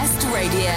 West Radio.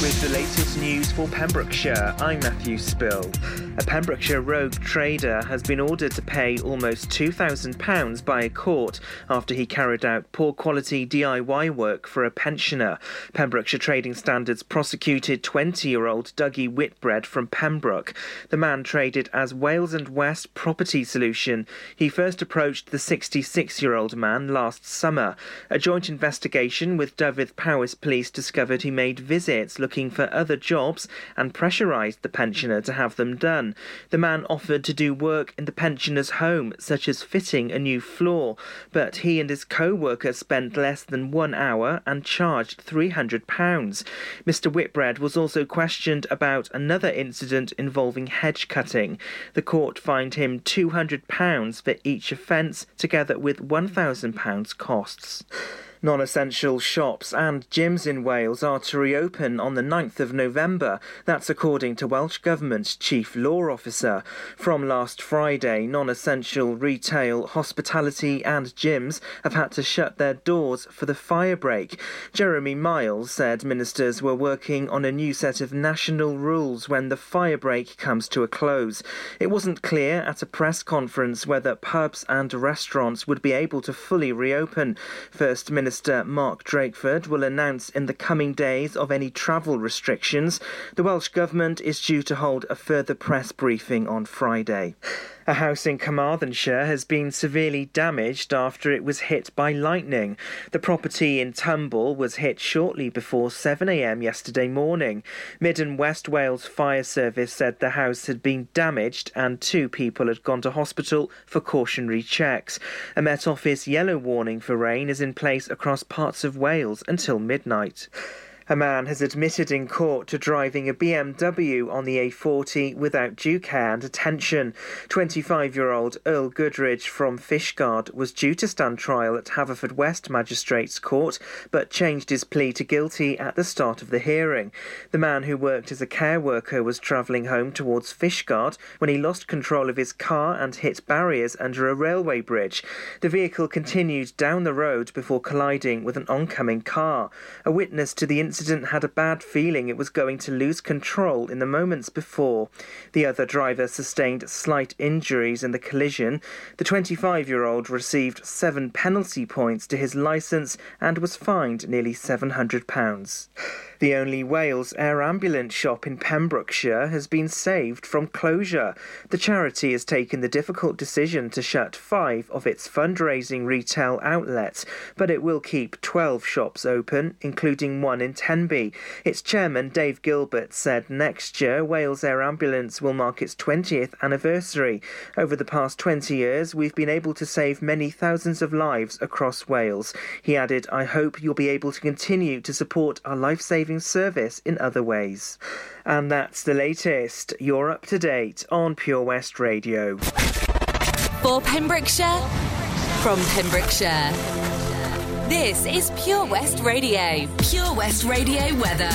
With the latest news for Pembrokeshire, I'm Matthew Spill. A Pembrokeshire rogue trader has been ordered to pay almost £2,000 by a court after he carried out poor quality DIY work for a pensioner. Pembrokeshire Trading Standards prosecuted 20 year old Dougie Whitbread from Pembroke. The man traded as Wales and West Property Solution. He first approached the 66 year old man last summer. A joint investigation with Dyfed Powys Police discovered he made visits looking for other jobs and pressurised the pensioner to have them done. The man offered to do work in the pensioner's home, such as fitting a new floor, but he and his co worker spent less than one hour and charged £300. Mr. Whitbread was also questioned about another incident involving hedge cutting. The court fined him £200 for each offence, together with £1,000 costs. Non essential shops and gyms in Wales are to reopen on the 9th of November. That's according to Welsh Government's Chief Law Officer. From last Friday, non essential retail, hospitality, and gyms have had to shut their doors for the fire break. Jeremy Miles said ministers were working on a new set of national rules when the fire break comes to a close. It wasn't clear at a press conference whether pubs and restaurants would be able to fully reopen. First Minister Minister Mark Drakeford will announce in the coming days of any travel restrictions. The Welsh Government is due to hold a further press briefing on Friday. A house in Carmarthenshire has been severely damaged after it was hit by lightning. The property in Tumble was hit shortly before 7am yesterday morning. Mid and West Wales Fire Service said the house had been damaged and two people had gone to hospital for cautionary checks. A Met Office yellow warning for rain is in place across parts of Wales until midnight. A man has admitted in court to driving a BMW on the A40 without due care and attention. 25 year old Earl Goodridge from Fishguard was due to stand trial at Haverfordwest Magistrates Court, but changed his plea to guilty at the start of the hearing. The man who worked as a care worker was travelling home towards Fishguard when he lost control of his car and hit barriers under a railway bridge. The vehicle continued down the road before colliding with an oncoming car. A witness to the incident had a bad feeling it was going to lose control in the moments before. The other driver sustained slight injuries in the collision. The 25 year old received seven penalty points to his licence and was fined nearly £700. The only Wales air ambulance shop in Pembrokeshire has been saved from closure. The charity has taken the difficult decision to shut five of its fundraising retail outlets, but it will keep 12 shops open, including one in Tenby. Its chairman, Dave Gilbert, said next year Wales Air Ambulance will mark its 20th anniversary. Over the past 20 years, we've been able to save many thousands of lives across Wales. He added, I hope you'll be able to continue to support our life saving service in other ways. And that's the latest. You're up to date on Pure West Radio. For Pembrokeshire, from Pembrokeshire. This is Pure West Radio. Pure West Radio weather.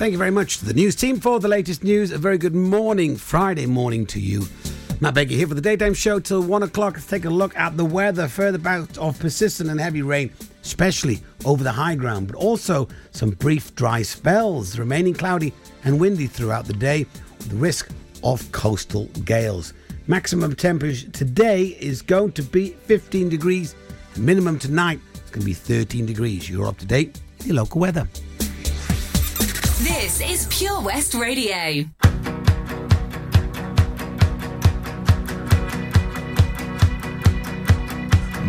Thank you very much to the news team for the latest news. A very good morning, Friday morning to you. Matt Baker here for the daytime show till one o'clock. Let's take a look at the weather. Further bout of persistent and heavy rain, especially over the high ground, but also some brief dry spells, remaining cloudy and windy throughout the day, with risk of coastal gales. Maximum temperature today is going to be 15 degrees. Minimum tonight is going to be 13 degrees. You're up to date with your local weather. This is Pure West Radio.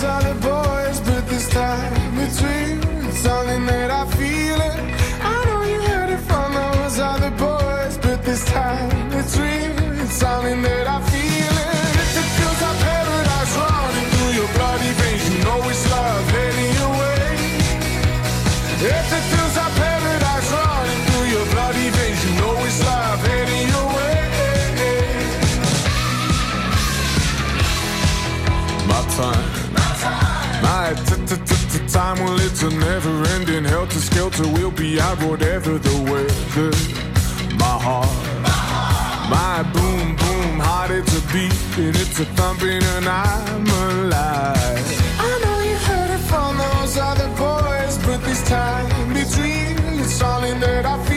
other boys, but this time. It's something that I feel time, well, it's a never ending helter skelter. We'll be out whatever the weather. My heart, my boom boom heart, it's a beat and it's a thumping, and I'm alive. I know you heard it from those other boys, but this time real. It's something that I feel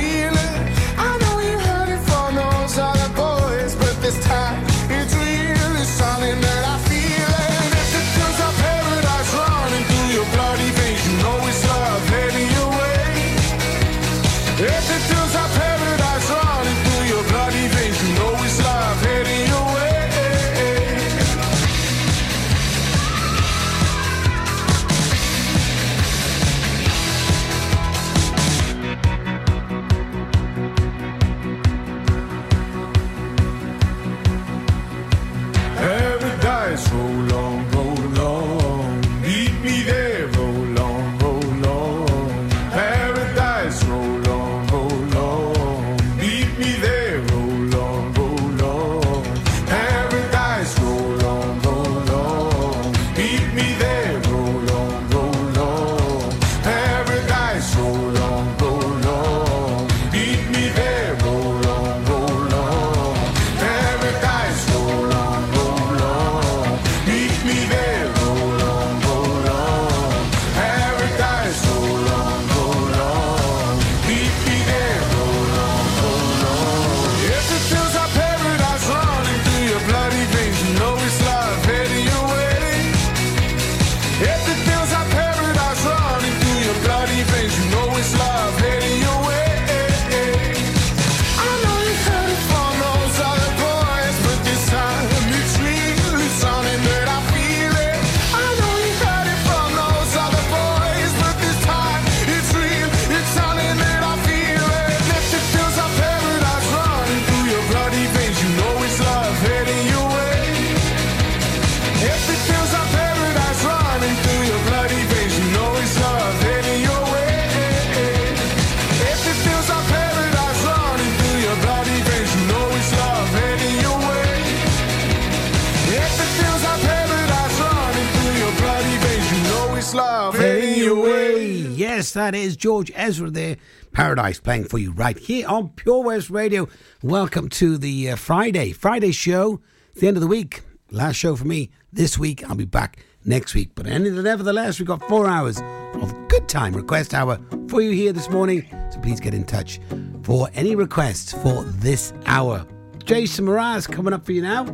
that is George Ezra there. Paradise playing for you right here on Pure West Radio. Welcome to the uh, Friday, Friday show. The end of the week. Last show for me this week. I'll be back next week. But nevertheless, we've got four hours of good time request hour for you here this morning. So please get in touch for any requests for this hour. Jason Mraz coming up for you now.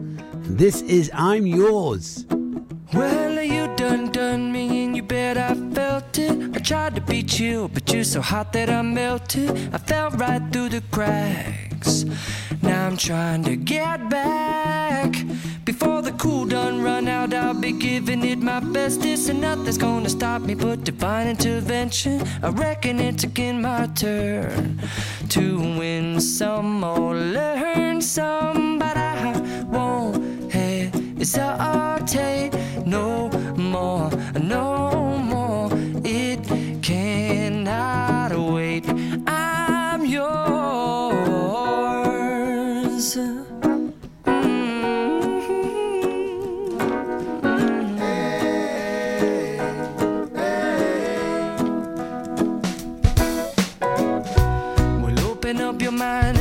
This is I'm Yours. Well, you done done me you bet I felt it. I tried to be chill, but you're so hot that I melted. I fell right through the cracks. Now I'm trying to get back. Before the cool done run out, I'll be giving it my bestest, and nothing's gonna stop me but divine intervention. I reckon it's again my turn to win some or learn some, but I won't hesitate no more, no more. It cannot wait. I'm yours. Mm-hmm. Well, open up your mind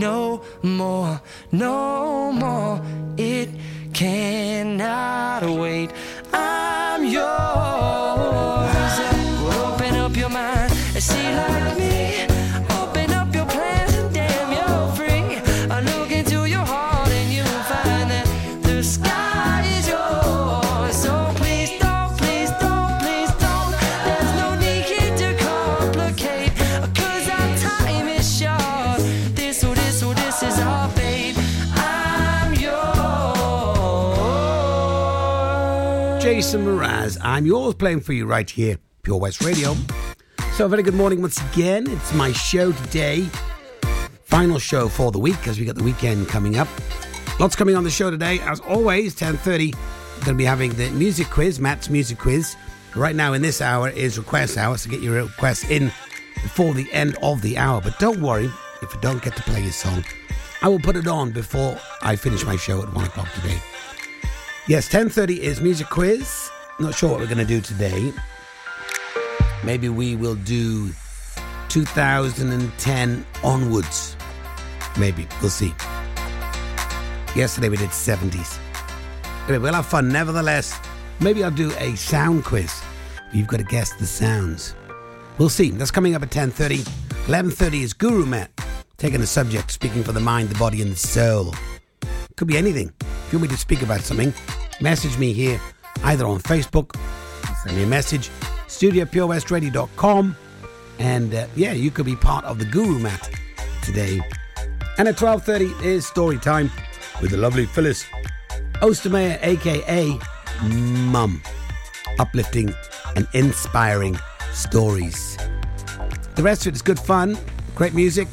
no more, no more. It cannot wait. I'm yours playing for you right here, Pure West Radio. So, a very good morning once again. It's my show today. Final show for the week as we got the weekend coming up. Lots coming on the show today. As always, 10.30, going to be having the music quiz, Matt's music quiz. Right now in this hour is request hour, so get your requests in before the end of the hour. But don't worry if you don't get to play your song. I will put it on before I finish my show at 1 o'clock today. Yes, 10.30 is music quiz. Not sure what we're going to do today. Maybe we will do 2010 onwards. Maybe. We'll see. Yesterday we did 70s. Anyway, we'll have fun nevertheless. Maybe I'll do a sound quiz. You've got to guess the sounds. We'll see. That's coming up at 10.30. 11.30 is Guru Matt, taking a subject, speaking for the mind, the body and the soul. Could be anything. If you want me to speak about something, message me here, either on Facebook, send me a message, studiopurewestradio.com, and uh, yeah, you could be part of the Guru Matt today. And at 12.30 is story time with the lovely Phyllis Ostermeyer, aka Mum, uplifting and inspiring stories. The rest of it is good fun, great music,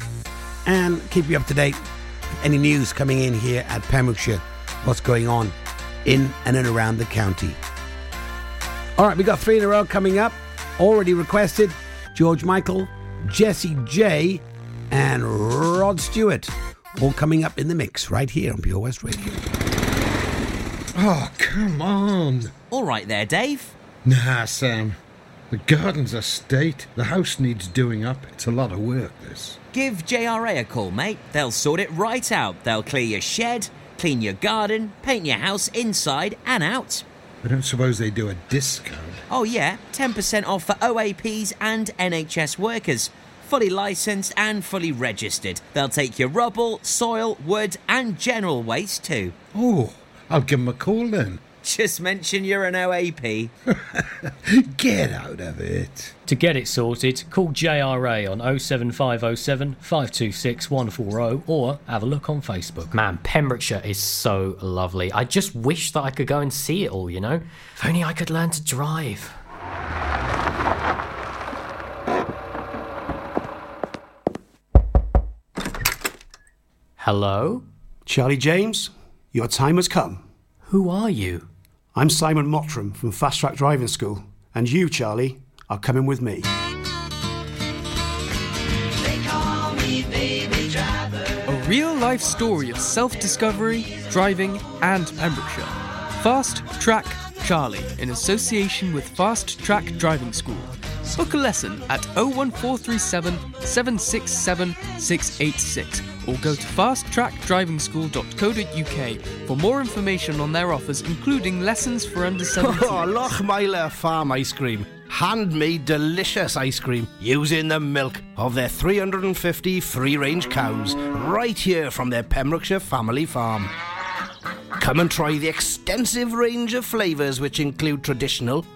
and keep you up to date any news coming in here at Pembrokeshire, what's going on in and around the county. All right, we got three in a row coming up. Already requested George Michael, Jessie J, and Rod Stewart. All coming up in the mix right here on Pure West Radio. Oh, come on. All right there, Dave. Nah, Sam. The garden's a state. The house needs doing up. It's a lot of work, this. Give JRA a call, mate. They'll sort it right out. They'll clear your shed, clean your garden, paint your house inside and out. I don't suppose they do a discount. Oh, yeah, 10% off for OAPs and NHS workers. Fully licensed and fully registered. They'll take your rubble, soil, wood, and general waste too. Oh, I'll give them a call then. Just mention you're an OAP. Get out of it. To get it sorted, call JRA on 07507 526 140 or have a look on Facebook. Man, Pembrokeshire is so lovely. I just wish that I could go and see it all, you know? If only I could learn to drive. Hello? Charlie James, your time has come. Who are you? I'm Simon Mottram from Fast Track Driving School, and you, Charlie, are coming with me. A real life story of self discovery, driving, and Pembrokeshire. Fast Track Charlie in association with Fast Track Driving School. Book a lesson at 01437 767 686 or go to fasttrackdrivingschool.co.uk for more information on their offers, including lessons for under 17. Oh, Lochmeyler Farm Ice Cream. Handmade delicious ice cream using the milk of their 350 free range cows right here from their Pembrokeshire family farm. Come and try the extensive range of flavours which include traditional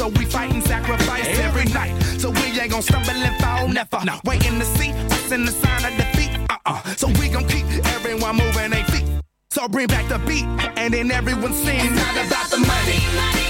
So we fight and sacrifice every, every night. So we ain't gonna stumble and fall, never. No. Waiting to see us in the sign of defeat. Uh uh. So we gonna keep everyone moving their feet. So bring back the beat, and then everyone sings. It's not about the money. money.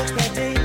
expectations.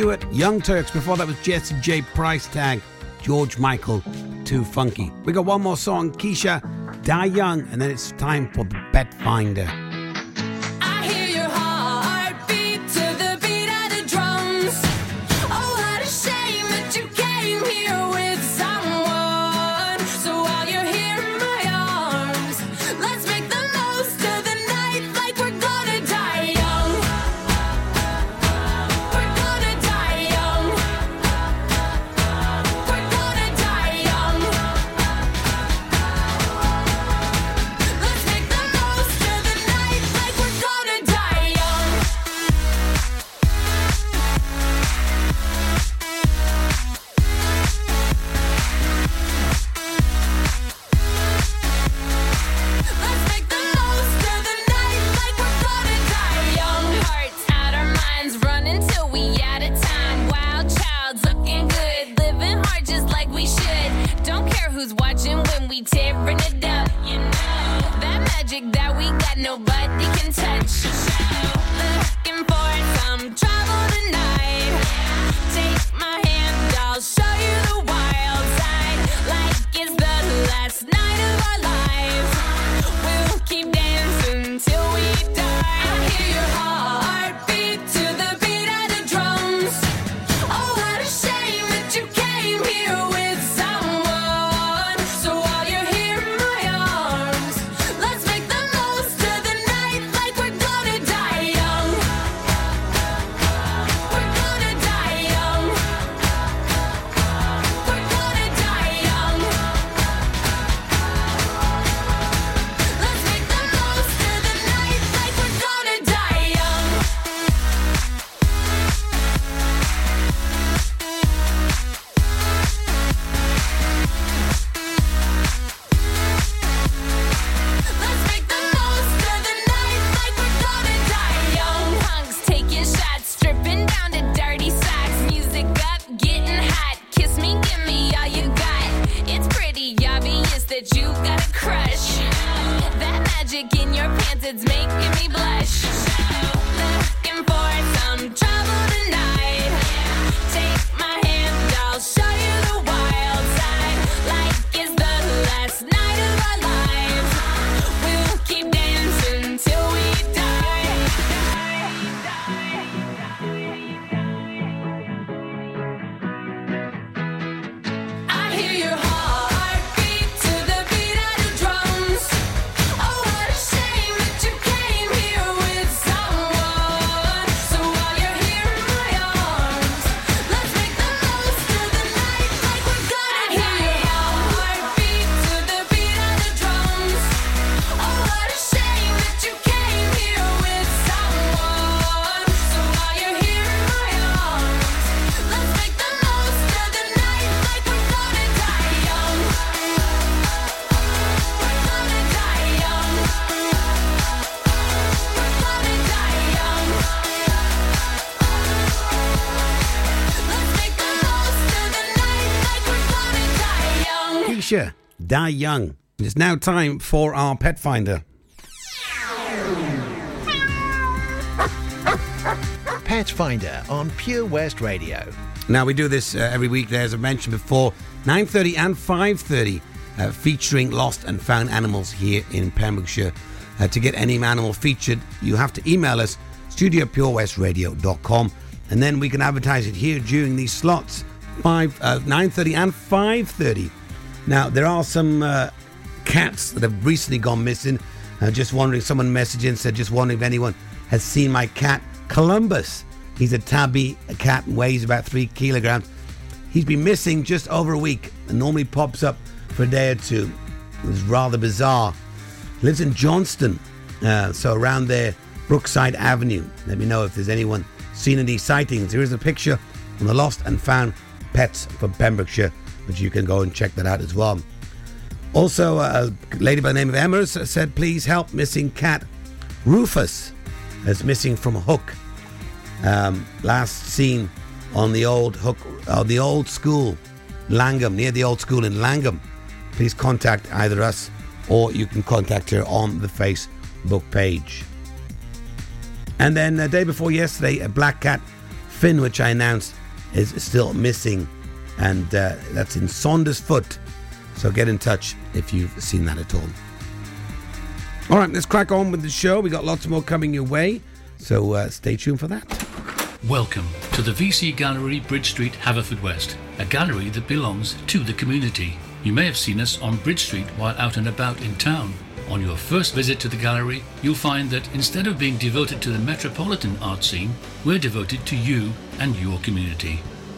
Stewart, Young Turks. Before that was Jessie J. Price Tag, George Michael, Too Funky. We got one more song, Kesha, Die Young, and then it's time for the Bet Finder. Die Young. It's now time for our Pet Finder. Pet Finder on Pure West Radio. Now we do this uh, every week. As I mentioned before, 9:30 and 5:30, uh, featuring lost and found animals here in Pembrokeshire. Uh, to get any animal featured, you have to email us studiopurewestradio.com, and then we can advertise it here during these slots, five, uh, 9:30 and 5:30. Now there are some uh, cats that have recently gone missing. Uh, just wondering, someone messaged in said, just wondering if anyone has seen my cat Columbus. He's a tabby cat weighs about three kilograms. He's been missing just over a week and normally pops up for a day or two. It was rather bizarre. Lives in Johnston, uh, so around there, Brookside Avenue. Let me know if there's anyone seen any sightings. Here is a picture from the Lost and Found Pets for Pembrokeshire, which you can go and check that out as well. Also, a lady by the name of Emma said, please help missing cat Rufus is missing from Hook. Um, last seen on the old Hook, uh, the old school, Llangwm, near the old school in Llangwm. Please contact either us or you can contact her on the Facebook page. And then the day before yesterday, a black cat Finn, which I announced is still missing, and uh, that's in Saundersfoot. So get in touch if you've seen that at all. All right, let's crack on with the show. We got lots more coming your way, so uh, stay tuned for that. Welcome to the VC Gallery, Bridge Street, Haverfordwest, a gallery that belongs to the community. You may have seen us on Bridge Street while out and about in town. On your first visit to the gallery, you'll find that instead of being devoted to the metropolitan art scene, we're devoted to you and your community.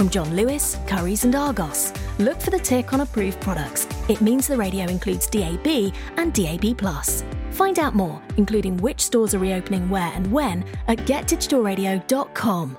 from John Lewis, Currys, and Argos. Look for the tick on approved products. It means the radio includes DAB and DAB. Find out more, including which stores are reopening where and when, at getdigitalradio.com.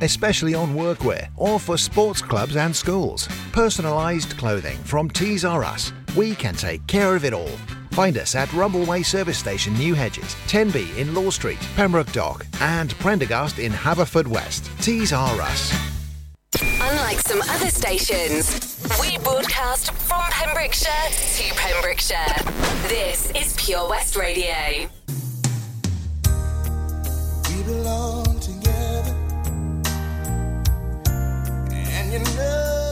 especially on workwear or for sports clubs and schools. Personalised clothing from Tees R Us. We can take care of it all. Find us at Rumbleway Service Station, New Hedges, 10B in Law Street, Pembroke Dock, and Prendergast in Haverfordwest. Tees R Us. Unlike some other stations, we broadcast from Pembrokeshire to Pembrokeshire. This is Pure West Radio. We belong together, you know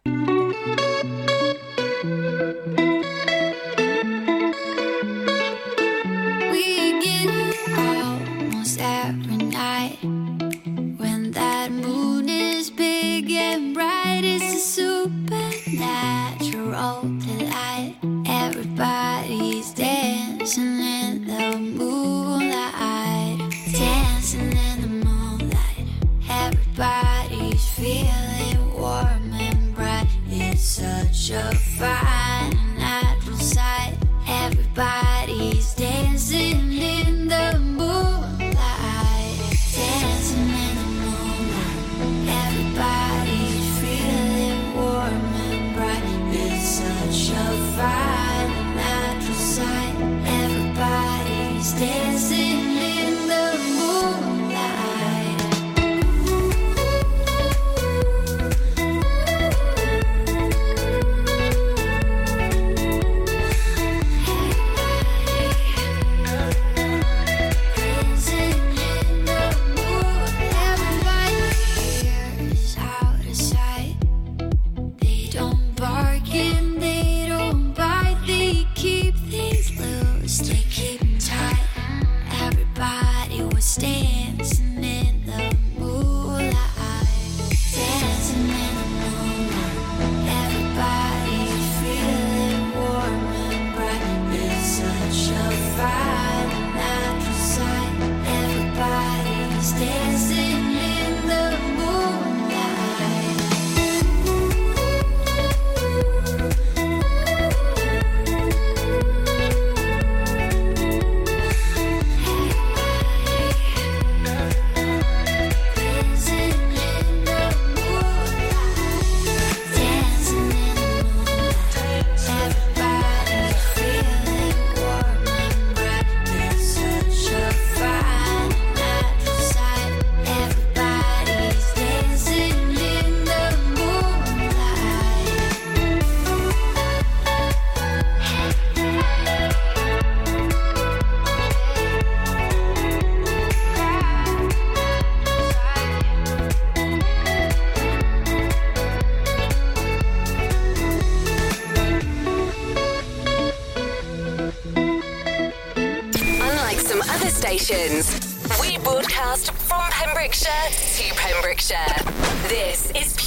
Dancing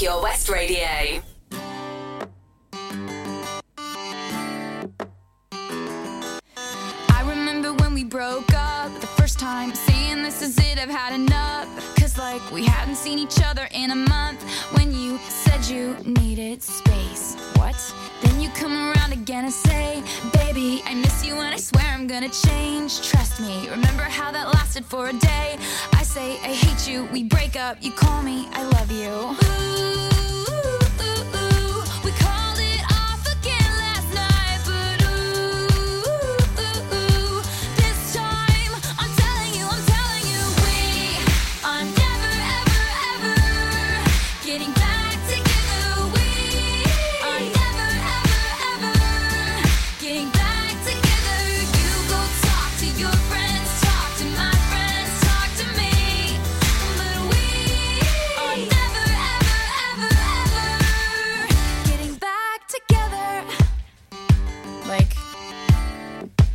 Pure West Radio. I remember when we broke up the first time, saying this is it, I've had enough. Cause like we hadn't seen each other in a month when you said you needed space. What? Then you come around again and say, Baby, I miss you and I swear I'm gonna change. Trust me, remember how that lasted for a day? I say, I hate you, we break up, you call me, I love you. We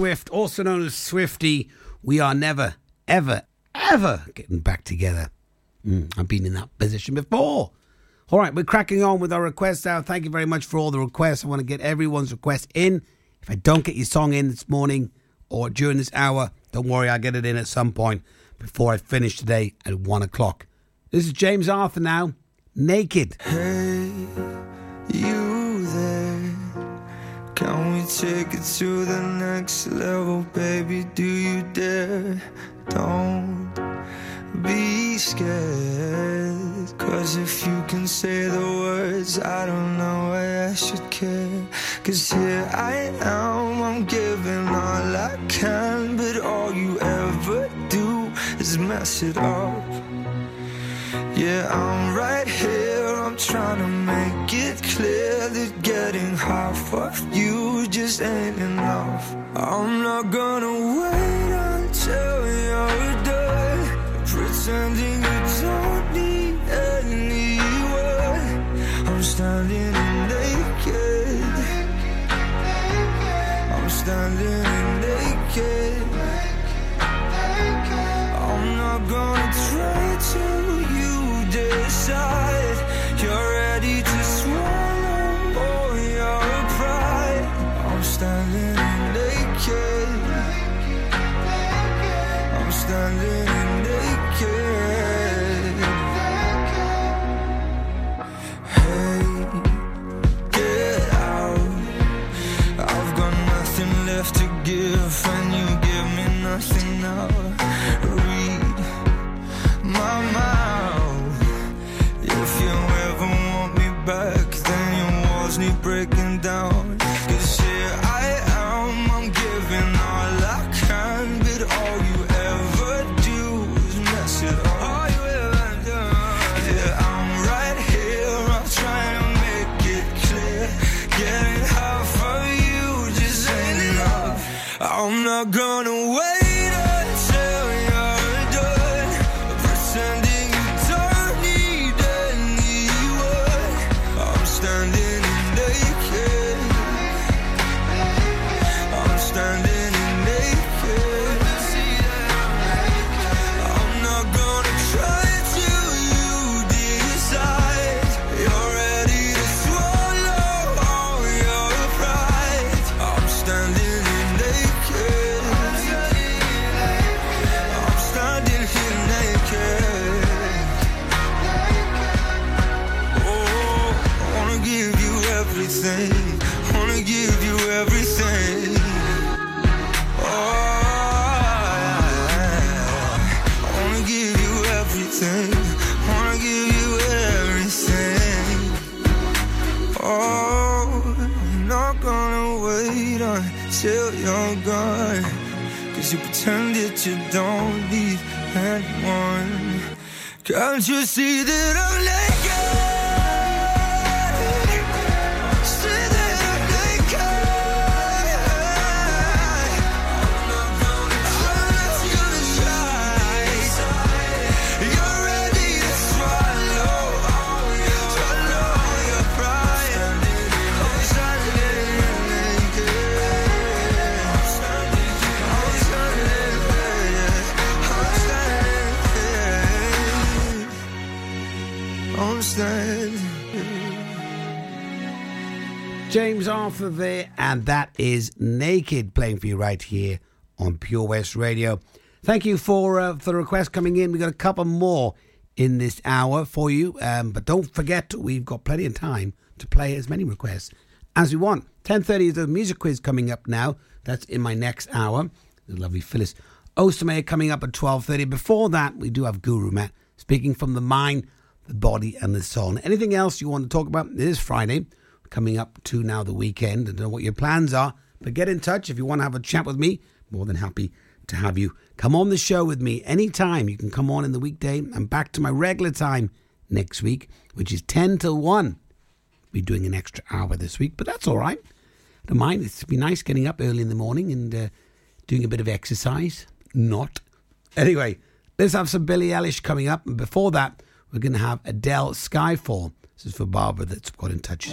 Swift, also known as Swifty, we are never, ever, ever getting back together. Mm, I've been in that position before. All right, we're cracking on with our requests now. Thank you very much for all the requests. I want to get everyone's request in. If I don't get your song in this morning or during this hour, don't worry, I'll get it in at some point before I finish today at one o'clock. This is James Arthur now, Naked. Hey, you? Can we take it to the next level, baby? Do you dare? Don't be scared. Cause if you can say the words, I don't know why I should care. Cause here I am, I'm giving all I can, but all you ever do is mess it up. Yeah, I'm right here. Trying to make it clear that getting half of you just ain't enough. I'm not gonna wait until you're done pretending There, and that is Naked playing for you right here on Pure West Radio. Thank you for uh, for the request coming in. We've got a couple more in this hour for you, um, but don't forget we've got plenty of time to play as many requests as we want. 10.30 is the music quiz coming up now. That's in my next hour. The lovely Phyllis Ostermeyer coming up at 12.30. Before that, we do have Guru Matt speaking from the mind, the body and the soul. And anything else you want to talk about, it is Friday coming up to now the weekend. I don't know what your plans are, but get in touch if you want to have a chat with me. More than happy to have you come on the show with me anytime. You can come on in the weekday. I'm back to my regular time next week, which is 10 till 1. Be doing an extra hour this week, but that's all right. I don't mind. It's be nice getting up early in the morning and uh, doing a bit of exercise. Not. Anyway, let's have some Billie Eilish coming up. And before that, we're going to have Adele Skyfall. This is for Barbara that's got in touch.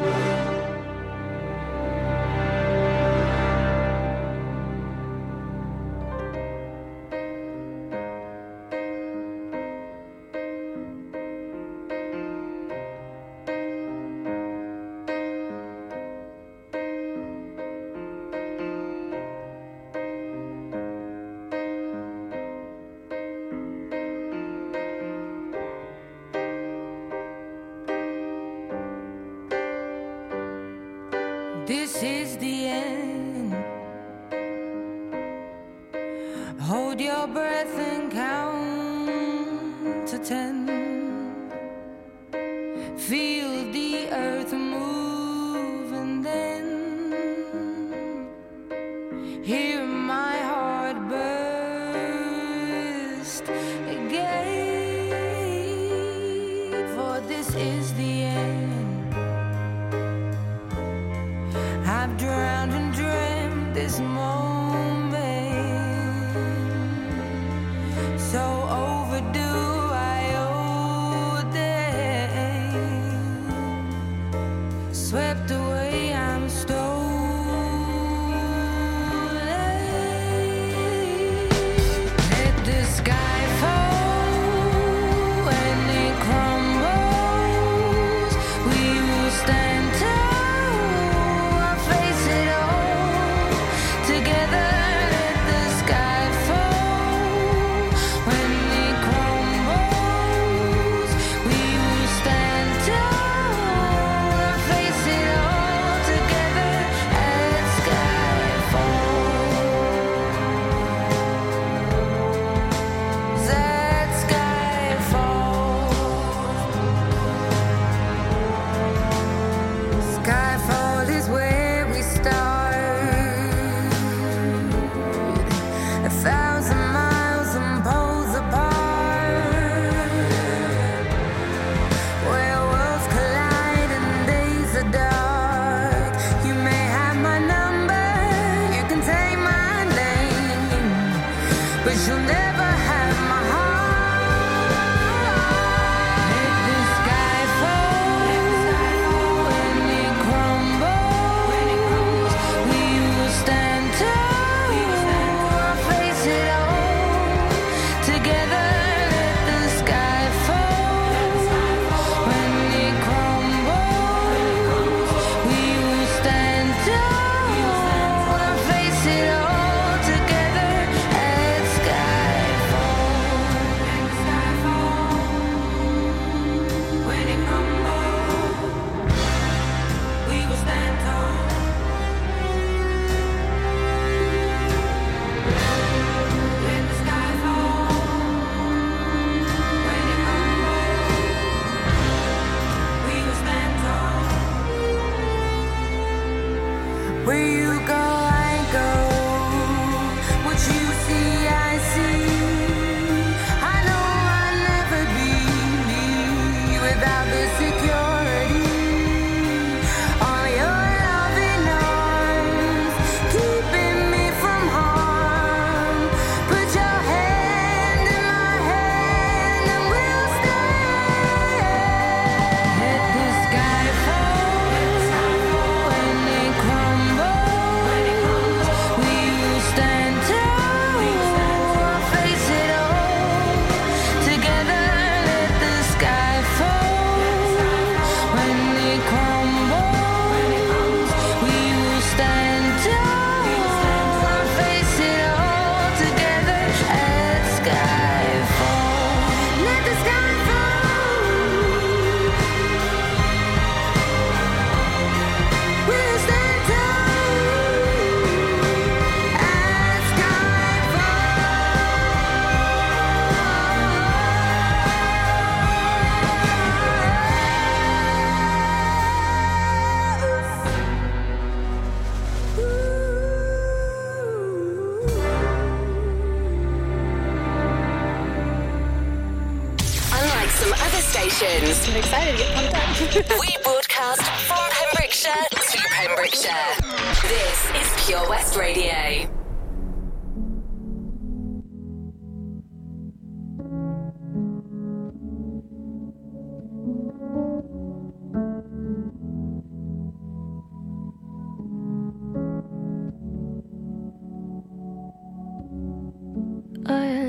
swept away. I'm stolen.